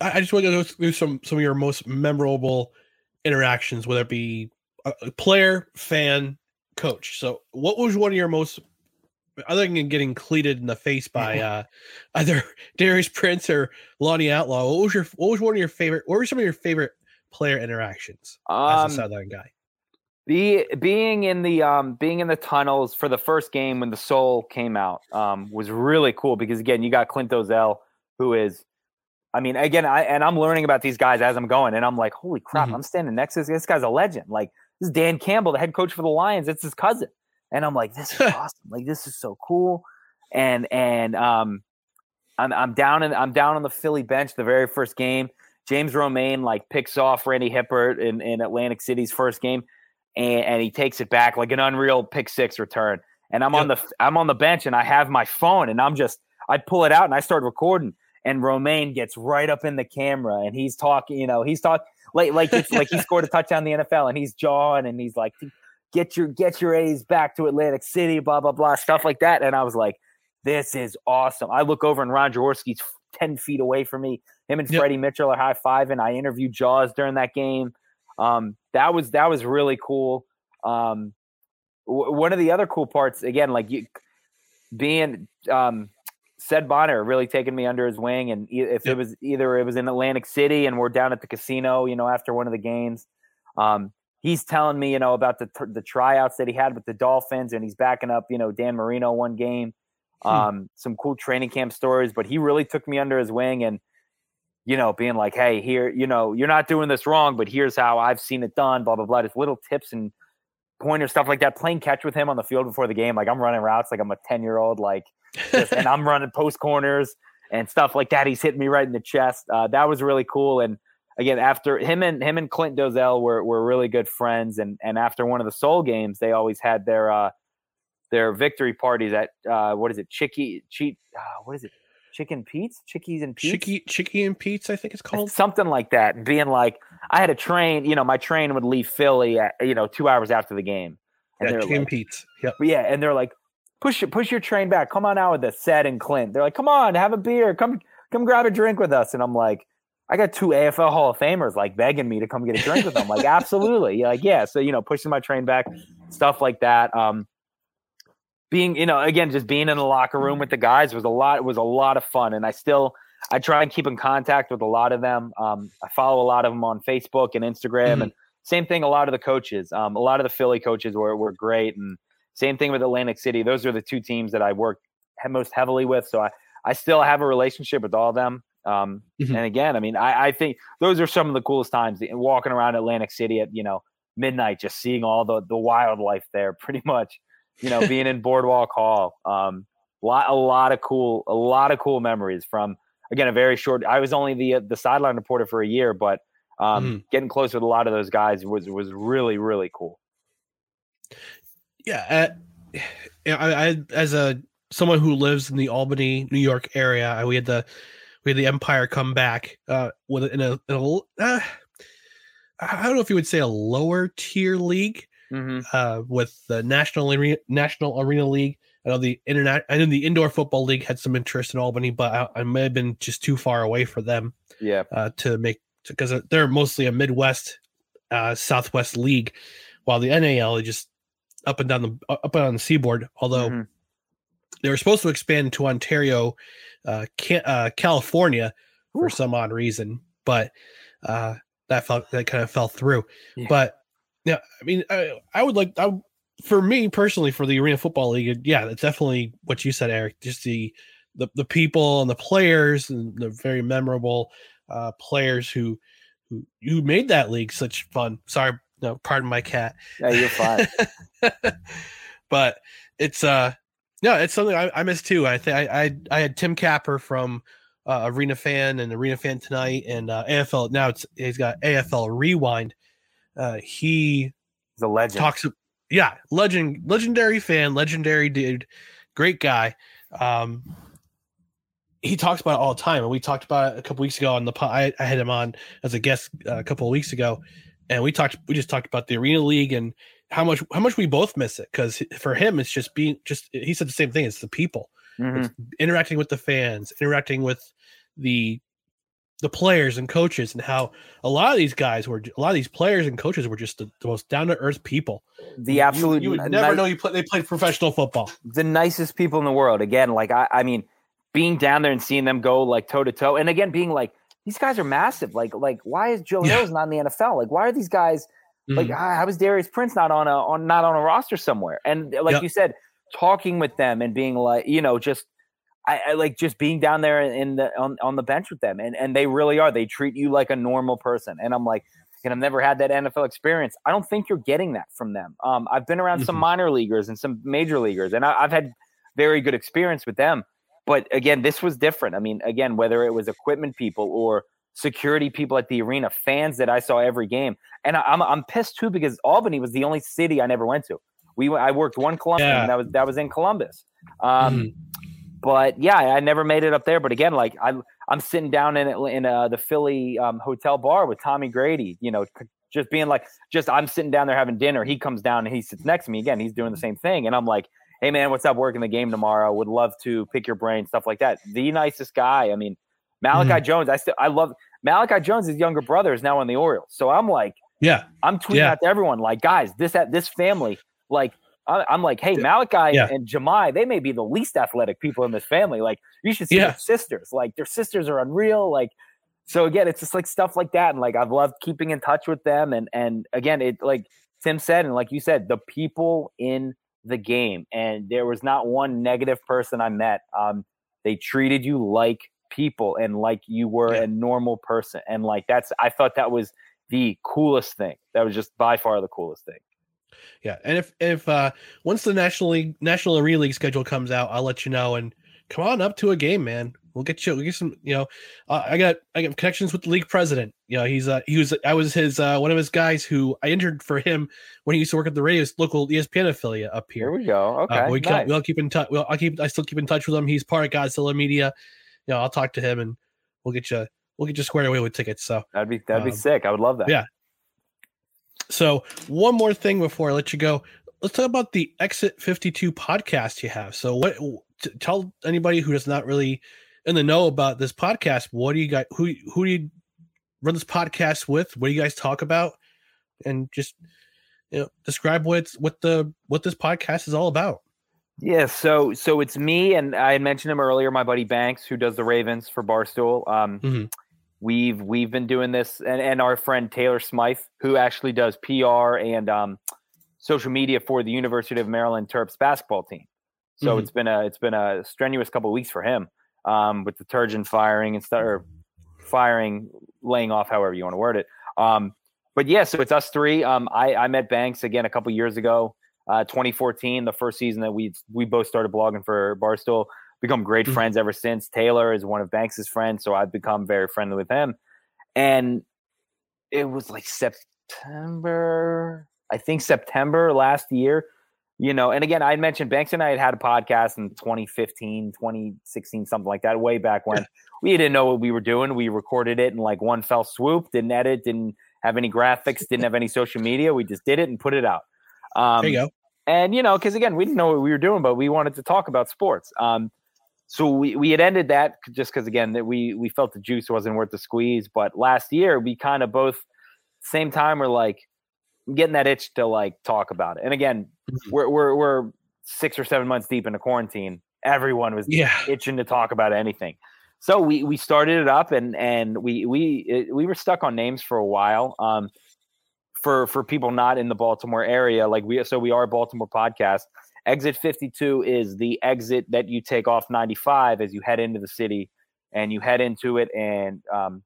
I just want to go through some some of your most memorable interactions, whether it be a player, fan, coach. So, what was one of your most, other than getting cleated in the face by uh, either Darius Prince or Lonnie Outlaw? What was your what was one of your favorite? What were some of your favorite player interactions as Um, a Southern guy? Be, being in the um, being in the tunnels for the first game when the Soul came out um, was really cool because again you got Clint Dolezel who is, I mean again I and I'm learning about these guys as I'm going and I'm like holy crap I'm standing next to this this guy's a legend. Like this is Dan Campbell the head coach for the Lions. It's his cousin. And I'm like this is awesome. Like this is so cool. And and um I'm I'm down in I'm down on the Philly bench the very first game. James Romaine like picks off Randy Hippeard in, in Atlantic City's first game and, and he takes it back like an unreal pick six return. And I'm on the I'm on the bench and I have my phone and I'm just I pull it out and I start recording and Romaine gets right up in the camera and he's talking, you know, he's talking like like it's like he scored a touchdown in the NFL and he's jawing and he's like get your get your A's back to Atlantic City, blah blah blah, stuff like that. And I was like, this is awesome. I look over and Ron Jaworski's ten feet away from me. Him and Yep. Freddie Mitchell are high fiving. I interviewed Jaws during that game. Um, that was that was really cool. Um, w- one of the other cool parts, again, like you being um, said Bonner really taking me under his wing, and e- if it was either it was in Atlantic City and we're down at the casino, you know, after one of the games, um, he's telling me, you know, about the the tryouts that he had with the Dolphins, and he's backing up, you know, Dan Marino one game, Hmm. um, some cool training camp stories, but he really took me under his wing and you know, being like, hey, here, you know, you're not doing this wrong, but here's how I've seen it done, blah, blah, blah. Just little tips and pointers, stuff like that. Playing catch with him on the field before the game. Like I'm running routes like I'm a 10 year old, like, just, and I'm running post corners and stuff like that. He's hitting me right in the chest. Uh, that was really cool. And again, after him and him and Clint Dolezel were, were really good friends. And, and after one of the soul games, they always had their, uh, their victory parties at, uh, what is it? Chicky, cheat, uh, what is it? Chicken Pete's, Chickies and Pete's, Chicky Chicky and Pete's, I think it's called. something like that. And being like, I had a train, you know, my train would leave Philly at, you know, two hours after the game. And Yeah, they're like, Pete's. But yeah, and they're like, push your push your train back. Come on out with the Sed and Clint. They're like, come on, have a beer. Come come grab a drink with us. And I'm like, I got two AFL Hall of Famers like begging me to come get a drink with them. Like, absolutely. Yeah, like, yeah. So, you know, pushing my train back, stuff like that. Um being, you know, again, just being in the locker room with the guys was a lot it was a lot of fun. And I still I try and keep in contact with a lot of them. Um, I follow a lot of them on Facebook and Instagram and same thing, a lot of the coaches. Um, a lot of the Philly coaches were, were great. And same thing with Atlantic City. Those are the two teams that I work most heavily with. So I, I still have a relationship with all of them. Um, Mhm. And again, I mean, I, I think those are some of the coolest times walking around Atlantic City at, you know, midnight, just seeing all the, the wildlife there pretty much, you know, being in Boardwalk Hall. Um, lot, a lot of cool, a lot of cool memories from, again, a very short, I was only the, the sideline reporter for a year, but um, getting close with a lot of those guys was, was really, really cool. yeah, uh, yeah, I, I as a someone who lives in the Albany, New York area, I- we had the we had the Empire come back uh with in a, in a uh, I don't know if you would say a lower tier league Mm-hmm. uh with the National Arena National Arena League. I know the internet I know the Indoor Football League had some interest in Albany, but I, I may have been just too far away for them Yeah. uh, to make because they're mostly a Midwest, uh, Southwest league, while the NAL is just up and down the up and down the seaboard. Although Mm-hmm. they were supposed to expand to Ontario, uh, can, uh, California for some odd reason, but uh, that fell that kind of fell through. Yeah. But Yeah, I mean, I, I would like, I, for me personally, for the Arena Football League, yeah, that's definitely what you said, Eric. Just the the, the people and the players and the very memorable uh, players who who who made that league such fun. Sorry, no, pardon my cat. Yeah, you're fine. but it's uh, no, it's something I, I miss too. I think I, I I had Tim Capper from uh, Arena Fan and Arena Fan tonight, and uh, AFL. Now it's he's got AFL Rewind. Uh, he the legend talks. Yeah, legend, legendary fan, legendary dude, great guy. Um, he talks about it all the time, and we talked about it a couple weeks ago on the pod. I, I had him on as a guest uh, a couple of weeks ago, and we talked. We just talked about the arena league and how much how much we both miss it because for him it's just being just. He said the same thing. It's the people, Mm-hmm. it's interacting with the fans, interacting with the the players and coaches, and how a lot of these guys were a lot of these players and coaches were just the, the most down to earth people. The absolute you, would never know you play, they played professional football. the nicest people in the world. Again, like I, I mean, being down there and seeing them go like toe to toe, and again being like, these guys are massive. Like, like why is Joe Yeah. Hills not in the NFL? Like, why are these guys like? Mhm. How how is Darius Prince not on a on not on a roster somewhere? And like Yep. you said, talking with them and being like, you know, just. I, I like just being down there in the on, on the bench with them, and and they really are. They treat you like a normal person, and I'm like, and I've never had that NFL experience. I don't think you're getting that from them. Um, I've been around some Mhm. minor leaguers and some major leaguers, and I, I've had very good experience with them. But again, this was different. I mean, again, whether it was equipment people or security people at the arena, fans that I saw every game, and I, I'm I'm pissed too because Albany was the only city I never went to. We I worked one Columbus, Yeah. and that was that was in Columbus. Um, Mhm. But yeah, I never made it up there. But again, like I, I'm sitting down in in uh, the Philly um, hotel bar with Tommy Grady. You know, just being like, just I'm sitting down there having dinner. He comes down and he sits next to me again. He's doing the same thing, and I'm like, "Hey man, what's up? Working the game tomorrow. Would love to pick your brain, stuff like that." The nicest guy. I mean, Malachi Mhm. Jones. I still I love Malachi Jones. His younger brother is now in the Orioles. So I'm like, Yeah, I'm tweeting Yeah. out to everyone like, guys, this at this family, like. I'm like, hey, Malachi Yeah. and Jahmai, they may be the least athletic people in this family. Like, you should see Yeah. their sisters. Like, their sisters are unreal. Like, so again, it's just like stuff like that, and like I've loved keeping in touch with them. And and again, it like Tim said, and like you said, the people in the game, and there was not one negative person I met. Um, they treated you like people and like you were a normal person, and like that's I thought that was the coolest thing. That was just by far the coolest thing. Yeah, and if if uh once the National League National Arena League schedule comes out, I'll let you know. And come on up to a game, man. We'll get you. We'll get some. You know, uh, I got I got connections with the league president. You know, he's uh he was I was his uh one of his guys who I entered for him when he used to work at the radio local ESPN affiliate up here. Here we go. Okay, Uh, we nice. we'll keep in touch. We'll, I'll keep. I still keep in touch with him. He's part of Godzilla Media. You know, I'll talk to him and we'll get you. We'll get you squared away with tickets. So That'd be that'd be Um, sick. I would love that. yeah. So one more thing before I let you go, let's talk about the Exit Fifty Two podcast you have. So what? t- Tell anybody who does not really in the know about this podcast. What do you got? Who who do you run this podcast with? What do you guys talk about? And just you know, describe what it's, what the what this podcast is all about. Yeah, so so it's me and I mentioned him earlier, my buddy Banks, who does the Ravens for Barstool. Um, Mhm. We've we've been doing this, and, and our friend Taylor Smythe, who actually does PR and um, social media for the University of Maryland Terps basketball team. So Mhm. it's been a it's been a strenuous couple of weeks for him um, with the Turgeon firing and stuff, or firing, laying off, however you want to word it. Um, but yeah, so it's us three. Um, I, I met Banks again a couple years ago, uh, 2014, the first season that we we both started blogging for Barstool. Become great Mhm. friends ever since. Taylor is one of Banks's friends, so I've become very friendly with him. And it was like September, I think September last year. You know, and again, I mentioned Banks and I had had a podcast in 2015, 2016, something like that, way back when. We didn't know what we were doing. We recorded it in like one fell swoop, didn't edit, didn't have any graphics, didn't have any social media. We just did it and put it out. Um, There you go. And you know, because again, we didn't know what we were doing, but we wanted to talk about sports. Um, so we, we had ended that just because again that we we felt the juice wasn't worth the squeeze. But last year we kind of both same time were like getting that itch to like talk about it. And again, we're we're we're six or seven months deep into quarantine. Everyone was Yeah. itching to talk about anything. So we we started it up and and we we it, we were stuck on names for a while. Um, for for people not in the Baltimore area, like we so we are a Baltimore podcast. Exit 52 is the exit that you take off 95 as you head into the city, and you head into it. And um,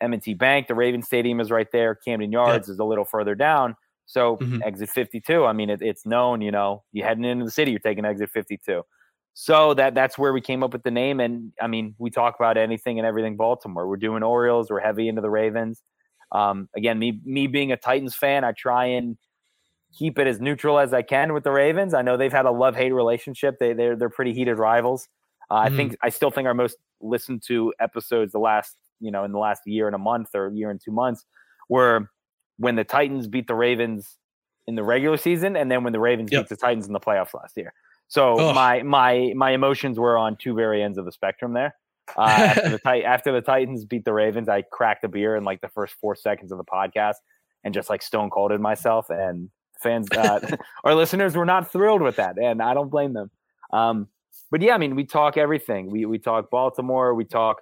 M&T Bank, the Raven Stadium is right there. Camden Yards is a little further down. So Mhm. exit 52. I mean, it, it's known. You know, you heading into the city, you're taking exit 52. So that that's where we came up with the name. And I mean, we talk about anything and everything Baltimore. We're doing Orioles. We're heavy into the Ravens. Um, again, me me being a Titans fan, I try and keep it as neutral as I can with the Ravens. I know they've had a love hate relationship. They they're they're pretty heated rivals. Uh, I Mhm. think I still think our most listened to episodes the last you know in the last year and a month or year and two months were when the Titans beat the Ravens in the regular season, and then when the Ravens beat the Titans in the playoffs last year. So Ugh. my my my emotions were on two very ends of the spectrum there. Uh, after, the Tit- after the Titans beat the Ravens, I cracked a beer in like the first four seconds of the podcast and just like stone colded myself. And fans, uh, our listeners were not thrilled with that, and I don't blame them. Um, but yeah, I mean, we talk everything. We we talk Baltimore. We talk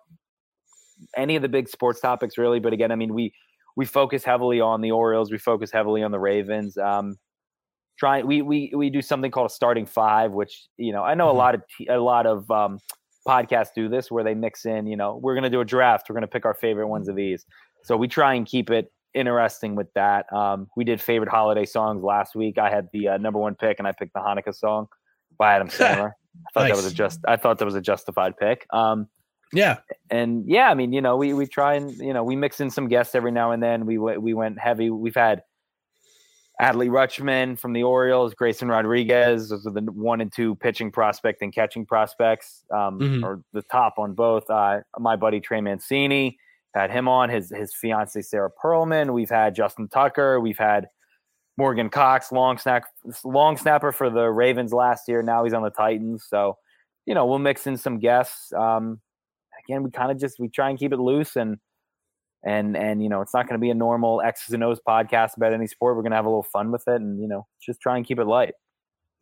any of the big sports topics, really. But again, I mean, we we focus heavily on the Orioles. We focus heavily on the Ravens. Um, try we we we do something called a starting five, which you know I know a lot of t- a lot of um, podcasts do this where they mix in. You know, we're gonna do a draft. We're gonna pick our favorite ones of these. So we try and keep it interesting with that. Um, we did favorite holiday songs last week. I had the uh, number one pick, and I picked the Hanukkah song by Adam Sandler. I thought that was a just. I thought that was a justified pick. Um, Yeah. and yeah, I mean, you know, we we try and you know we mix in some guests every now and then. We went we went heavy. We've had Adley Rutschman from the Orioles, Grayson Rodriguez. Those are the one and two pitching prospect and catching prospects, um, Mhm. or the top on both. Uh, my buddy Trey Mancini had him on. His his fiance Sarah Perlman. We've had Justin Tucker. We've had Morgan Cox, long snack, long snapper for the Ravens last year. Now he's on the Titans. So, you know, we'll mix in some guests. Um, again, we kind of just we try and keep it loose and and and you know, it's not going to be a normal X's and O's podcast about any sport. We're going to have a little fun with it, and you know, just try and keep it light.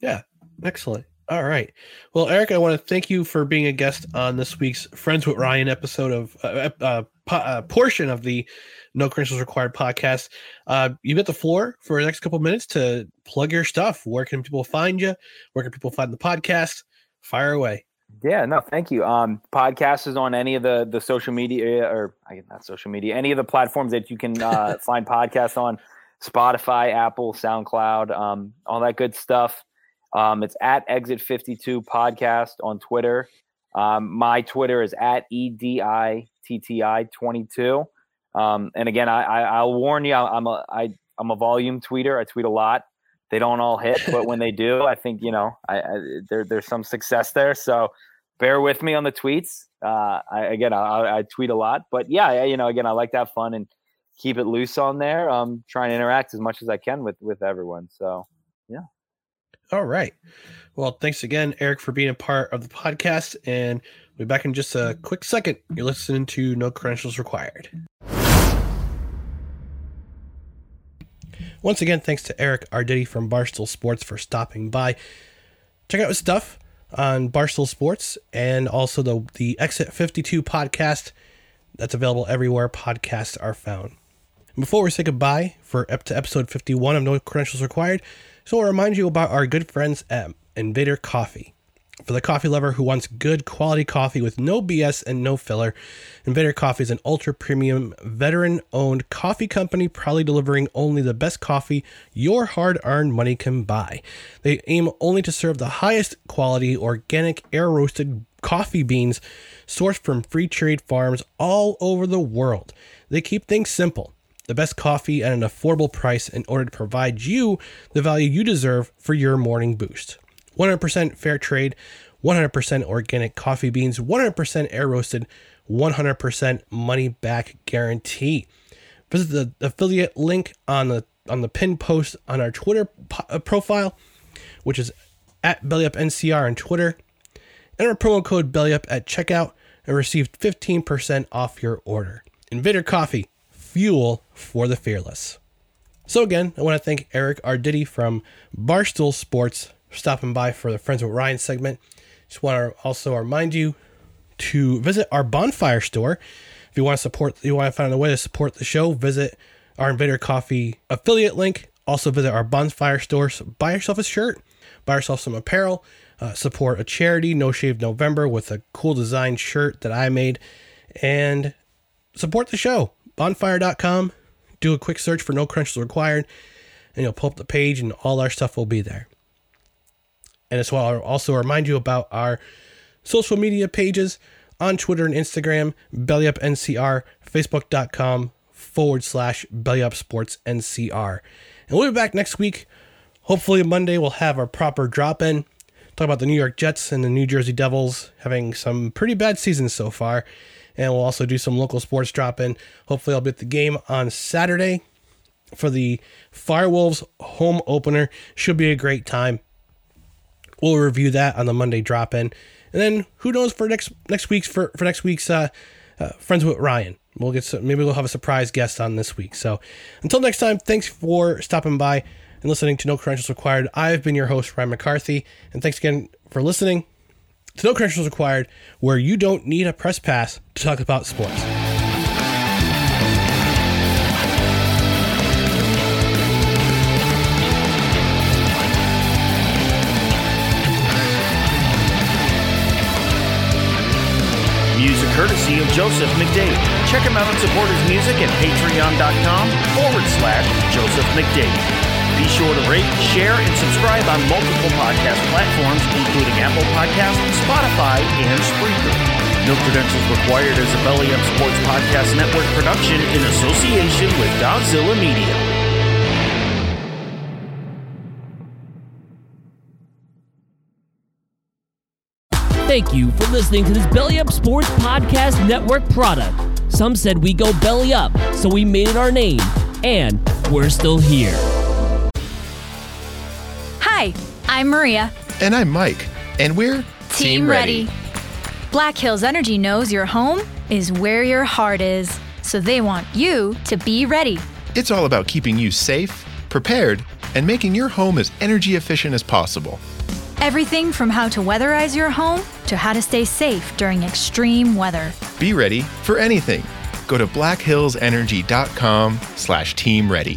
Yeah. Excellent. All right. Well, Eric, I want to thank you for being a guest on this week's Friends with Ryan episode of uh, uh, po- uh, portion of the No Credentials Required podcast. Uh, you get the floor for the next couple minutes to plug your stuff. Where can people find you? Where can people find the podcast? Fire away. Yeah, no, thank you. Um, podcast is on any of the the social media or I guess not social media, any of the platforms that you can uh, find podcasts on, Spotify, Apple, SoundCloud, um, all that good stuff. Um, it's at Exit Fifty Two Podcast on Twitter. Um, my Twitter is at E twenty two. Um, and again, I, I I'll warn you, I'm a I I'm a volume tweeter. I tweet a lot. They don't all hit, but when they do, I think you know I, I there there's some success there. So bear with me on the tweets. Uh, I, again, I, I tweet a lot, but yeah, I- you know, again, I like to have fun and keep it loose on there. Um, trying to interact as much as I can with with everyone. So yeah. All right. Well, thanks again, Eric, for being a part of the podcast. And we'll be back in just a quick second. You're listening to No Credentials Required. Once again, thanks to Eric Arditi from Barstool Sports for stopping by. Check out his stuff on Barstool Sports and also the, the Exit 52 podcast that's available everywhere podcasts are found. Before we say goodbye for up to episode 51 of No Credentials Required, so I'll remind you about our good friends at Invader Coffee. For the coffee lover who wants good quality coffee with no BS and no filler, Invader Coffee is an ultra premium, veteran owned coffee company proudly delivering only the best coffee your hard earned money can buy. They aim only to serve the highest quality, organic, air roasted coffee beans sourced from free trade farms all over the world. They keep things simple the best coffee at an affordable price in order to provide you the value you deserve for your morning boost. 100% fair trade, 100% organic coffee beans, 100% air roasted, 100% money back guarantee. Visit the affiliate link on the on the pin post on our Twitter po- uh, profile, which is at BellyUpNCR on Twitter. Enter promo code BellyUp at checkout and receive 15% off your order. Invader Coffee, fuel for the fearless. So again, I want to thank Eric Arditi from Barstool Sports for stopping by for the Friends with Ryan segment. Just want to also remind you to visit our bonfire store. If you want to support, you want to find a way to support the show, visit our Invader Coffee affiliate link. Also visit our bonfire stores. Buy yourself a shirt, buy yourself some apparel, uh, support a charity, No Shave November, with a cool design shirt that I made, and support the show. Bonfire.com. Do a quick search for No Crunches Required, and you'll pull up the page, and all our stuff will be there. And as well, I'll also remind you about our social media pages on Twitter and Instagram, BellyUpNCR, Facebook.com forward slash BellyUpSportsNCR. And we'll be back next week. Hopefully, Monday we'll have our proper drop in. Talk about the New York Jets and the New Jersey Devils having some pretty bad seasons so far. And we'll also do some local sports drop in. Hopefully, I'll be at the game on Saturday for the Firewolves home opener. Should be a great time. We'll review that on the Monday drop in. And then who knows for next next week's for, for next week's uh, uh, friends with Ryan. We'll get some, maybe we'll have a surprise guest on this week. So until next time, thanks for stopping by and listening to No Credentials Required. I've been your host Ryan McCarthy, and thanks again for listening to No Credentials Required, where you don't need a press pass to talk about sports. Courtesy of Joseph McDade. Check him out and support his music at patreon.com forward slash Joseph McDade. Be sure to rate, share, and subscribe on multiple podcast platforms, including Apple Podcasts, Spotify, and Spreaker. No credentials required as a Belly Up Sports Podcast Network production in association with Godzilla Media. Thank you for listening to this Belly Up Sports Podcast Network product. Some said we go belly up, so we made it our name, and we're still here. Hi, I'm Maria. And I'm Mike. And we're Team, Ready. Black Hills Energy knows your home is where your heart is, so they want you to be ready. It's all about keeping you safe, prepared, and making your home as energy efficient as possible. Everything from how to weatherize your home to how to stay safe during extreme weather. Be ready for anything. Go to blackhillsenergy.com slash team ready.